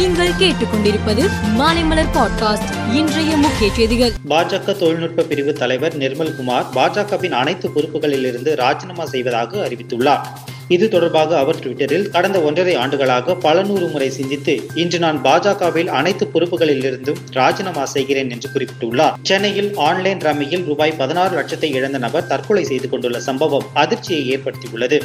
நீங்கள் கேட்டுக்கொண்டிருப்பது மாலைமலர் பாட்காஸ்ட் இன்றைய முக்கிய செய்திகள். பாஜக தொழில்நுட்ப பிரிவு தலைவர் நிர்மல்குமார் பாஜகவின் அனைத்து பொறுப்புகளிலிருந்து ராஜினாமா செய்வதாக அறிவித்துள்ளார். இது தொடர்பாக அவர் ட்விட்டரில் கடந்த ஒன்றரை ஆண்டுகளாக பல நூறு முறை சிந்தித்து இன்று நான் பாஜகவில் அனைத்து பொறுப்புகளிலிருந்தும் ராஜினாமா செய்கிறேன் என்று குறிப்பிட்டுள்ளார். சென்னையில் ஆன்லைன் ரம்மியில் ரூபாய் பதினாறு லட்சத்தை இழந்த நபர் தற்கொலை செய்து கொண்டுள்ள சம்பவம் அதிர்ச்சியை ஏற்படுத்தியுள்ளது.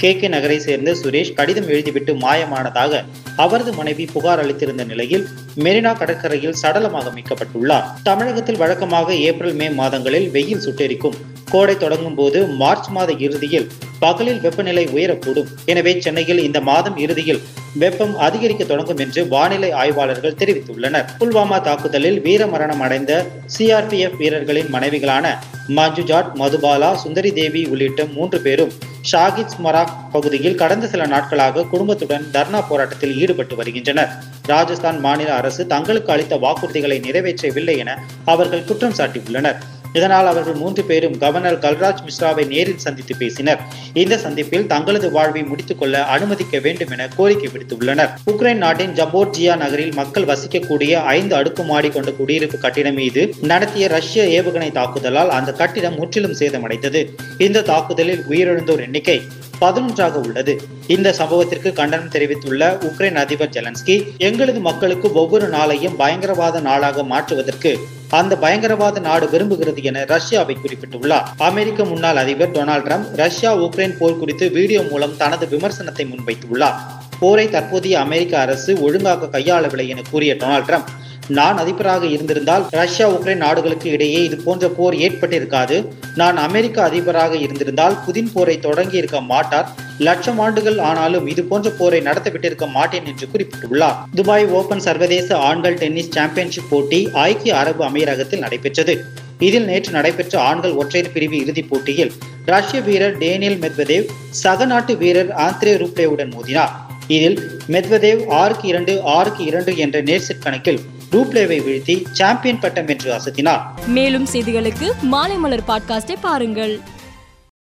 கே கே நகரை சேர்ந்த சுரேஷ் கடிதம் எழுதிவிட்டு மாயமானதாக அவரது மனைவி புகார் அளித்திருந்த நிலையில் மெரினா கடற்கரையில் சடலமாக மீட்கப்பட்டுள்ளார். தமிழகத்தில் வழக்கமாக ஏப்ரல் மே மாதங்களில் வெயில் சுட்டெரிக்கும். கோடை தொடங்கும் போது மார்ச் மாத இறுதியில் பகலில் வெப்பநிலை உயரக்கூடும். எனவே சென்னையில் இந்த மாதம் இறுதியில் வெப்பம் அதிகரிக்க தொடங்கும் என்று வானிலை ஆய்வாளர்கள் தெரிவித்துள்ளனர். புல்வாமா தாக்குதலில் வீரமரணம் அடைந்த சிஆர்பிஎஃப் வீரர்களின் மனைவிகளான மஞ்சுஜாட் மதுபாலா சுந்தரி தேவி உள்ளிட்ட மூன்று பேரும் ஷாகித் ஸ்மராக் பகுதியில் கடந்த சில நாட்களாக குடும்பத்துடன் தர்ணா போராட்டத்தில் ஈடுபட்டு வருகின்றனர். ராஜஸ்தான் மாநில அரசு தங்களுக்கு அளித்த வாக்குறுதிகளை நிறைவேற்றவில்லை என அவர்கள் குற்றம் சாட்டியுள்ளனர். இதனால் அவர்கள் மூன்று பேரும் கவர்னர் கல்ராஜ் மிஸ்ராவை நேரில் சந்தித்து பேசினர். இந்த சந்திப்பில் தங்களது வாழ்வை முடித்துக் கொள்ள அனுமதிக்க வேண்டும் என கோரிக்கை விடுத்துள்ளனர். உக்ரைன் நாட்டின் ஜபோர்ஜியா நகரில் மக்கள் வசிக்கக்கூடிய ஐந்து அடுக்குமாடி கொண்ட குடியிருப்பு கட்டிடம் மீது நடத்திய ரஷ்ய ஏவுகணை தாக்குதலால் அந்த கட்டிடம் முற்றிலும் சேதமடைந்தது. இந்த தாக்குதலில் உயிரிழந்தோர் எண்ணிக்கை பதினொன்றாக உள்ளது. இந்த சம்பவத்திற்கு கண்டனம் தெரிவித்துள்ள உக்ரைன் அதிபர் ஜெலன்ஸ்கி எங்களது மக்களுக்கு ஒவ்வொரு நாளையும் பயங்கரவாத நாளாக மாற்றுவதற்கு அந்த பயங்கரவாத நாடு விரும்புகிறது என ரஷ்யாவை குறிப்பிட்டுள்ளார். அமெரிக்க முன்னாள் அதிபர் டொனால்ட் ட்ரம்ப் ரஷ்யா உக்ரைன் போர் குறித்து வீடியோ மூலம் தனது விமர்சனத்தை முன்வைத்துள்ளார். போரை தற்போதைய அமெரிக்க அரசு ஒழுங்காக கையாளவில்லை என கூறிய டொனால்ட் ட்ரம்ப் நான் அதிபராக இருந்திருந்தால் ரஷ்யா உக்ரைன் நாடுகளுக்கு இடையே இது போன்ற போர் ஏற்பட்டிருக்காது. நான் அமெரிக்க அதிபராக இருந்திருந்தால் புதின் போரை தொடங்கி இருக்க மாட்டார். லட்சம் ஆண்டுகள் ஆனாலும் இது போன்ற போரை நடத்திவிட்டிருக்க மாட்டேன் என்று குறிப்பிட்டுள்ளார். துபாய் ஓபன் சர்வதேச ஆண்கள் டென்னிஸ் சாம்பியன்ஷிப் போட்டி ஐக்கிய அரபு அமீரகத்தில் நடைபெற்றது. இதில் நேற்று நடைபெற்ற ஆண்கள் ஒற்றையர் பிரிவு இறுதிப் போட்டியில் ரஷ்ய வீரர் டேனியல் மெத்வதேவ் சக நாட்டு வீரர் ஆந்திரே ரூப்லேவுடன் மோதினார். இதில் மெத்வதேவ் ஆறுக்கு இரண்டு ஆறுக்கு இரண்டு என்ற நேர்செட் கணக்கில் ரூப்லேவை வீழ்த்தி சாம்பியன் பட்டம் என்று அசத்தினார். மேலும் செய்திகளுக்கு மாலைமலர் பாட்காஸ்டை பாருங்கள்.